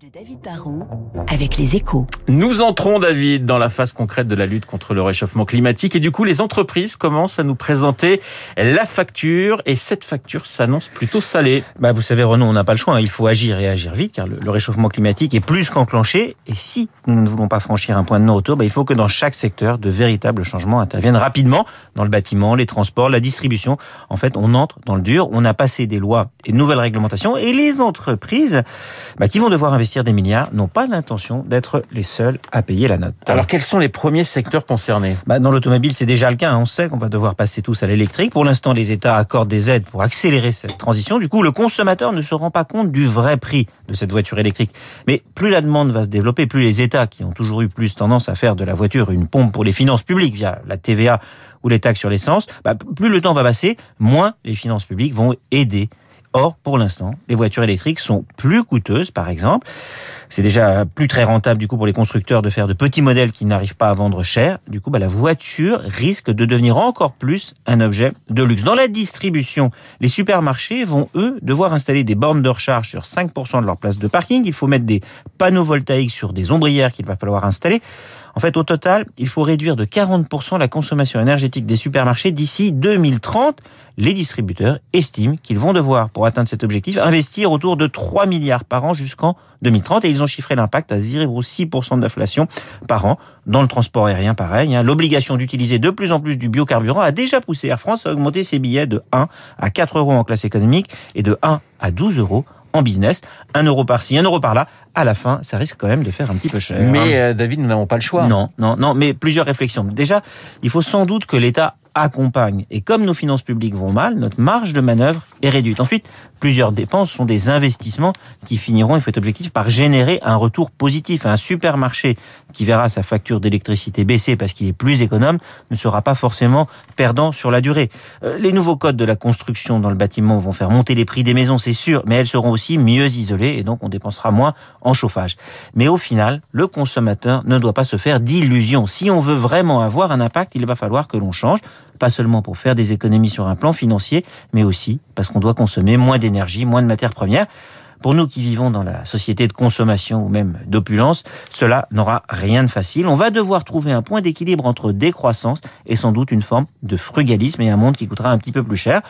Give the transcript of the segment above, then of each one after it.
de David Barrault avec les échos. Nous entrons, David, dans la phase concrète de la lutte contre le réchauffement climatique et du coup, les entreprises commencent à nous présenter la facture et cette facture s'annonce plutôt salée. Bah, vous savez, Renaud, on n'a pas le choix. hein. Il faut agir et agir vite car le, réchauffement climatique est plus qu'enclenché. Et si nous ne voulons pas franchir un point de non-retour, bah, il faut que dans chaque secteur, de véritables changements interviennent rapidement dans le bâtiment, les transports, la distribution. En fait, on entre dans le dur. On a passé des lois et de nouvelles réglementations et les entreprises bah, qui vont devoir investir des milliards n'ont pas l'intention d'être les seuls à payer la note. Alors, quels sont les premiers secteurs concernés? Bah, dans l'automobile, c'est déjà le cas. hein. On sait qu'on va devoir passer tous à l'électrique. Pour l'instant, les États accordent des aides pour accélérer cette transition. Du coup, le consommateur ne se rend pas compte du vrai prix de cette voiture électrique. Mais plus la demande va se développer, plus les États, qui ont toujours eu plus tendance à faire de la voiture une pompe pour les finances publiques via la TVA ou les taxes sur l'essence, bah, plus le temps va passer, moins les finances publiques vont aider Or, pour l'instant, les voitures électriques sont plus coûteuses, par exemple. C'est déjà plus très rentable, du coup, pour les constructeurs de faire de petits modèles qui n'arrivent pas à vendre cher. Du coup, bah, la voiture risque de devenir encore plus un objet de luxe. Dans la distribution, les supermarchés vont, eux, devoir installer des bornes de recharge sur 5% de leur place de parking. Il faut mettre des panneaux voltaïques sur des ombrières qu'il va falloir installer. En fait, au total, il faut réduire de 40% la consommation énergétique des supermarchés d'ici 2030. Les distributeurs estiment qu'ils vont devoir, pour atteindre cet objectif, investir autour de 3 milliards par an jusqu'en 2030 et ils ont chiffré l'impact à 0,6% d'inflation par an. Dans le transport aérien, pareil, hein, l'obligation d'utiliser de plus en plus du biocarburant a déjà poussé Air France à augmenter ses billets de 1 à 4 euros en classe économique et de 1 à 12 euros en business. 1 euro par-ci, 1 euro par-là. À la fin, ça risque quand même de faire un petit peu cher. Mais euh, David, nous n'avons pas le choix. Non, non, non, mais plusieurs réflexions. Déjà, il faut sans doute que l'État accompagne. Et comme nos finances publiques vont mal, notre marge de manœuvre est réduite. Ensuite, plusieurs dépenses sont des investissements qui finiront, il faut être objectif, par générer un retour positif. Un supermarché qui verra sa facture d'électricité baisser parce qu'il est plus économe ne sera pas forcément perdant sur la durée. Euh, Les nouveaux codes de la construction dans le bâtiment vont faire monter les prix des maisons, c'est sûr, mais elles seront aussi mieux isolées et donc on dépensera moins en chauffage. Mais au final, le consommateur ne doit pas se faire d'illusions. Si on veut vraiment avoir un impact, il va falloir que l'on change pas seulement pour faire des économies sur un plan financier, mais aussi parce qu'on doit consommer moins d'énergie, moins de matières premières. Pour nous qui vivons dans la société de consommation ou même d'opulence, cela n'aura rien de facile. On va devoir trouver un point d'équilibre entre décroissance et sans doute une forme de frugalisme et un monde qui coûtera un petit peu plus cher.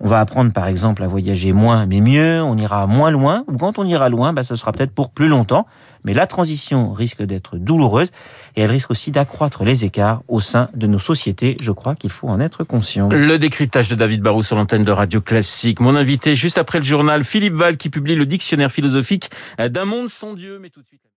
On va apprendre par exemple à voyager moins mais mieux, on ira moins loin, ou quand on ira loin, bah, ce sera peut-être pour plus longtemps. Mais la transition risque d'être douloureuse et elle risque aussi d'accroître les écarts au sein de nos sociétés. Je crois qu'il faut en être conscient. Le décryptage de David Barrou sur l'antenne de Radio Classique. Mon invité juste après le journal, Philippe Val, qui publie le dictionnaire philosophique d'un monde sans Dieu. Mais tout de suite.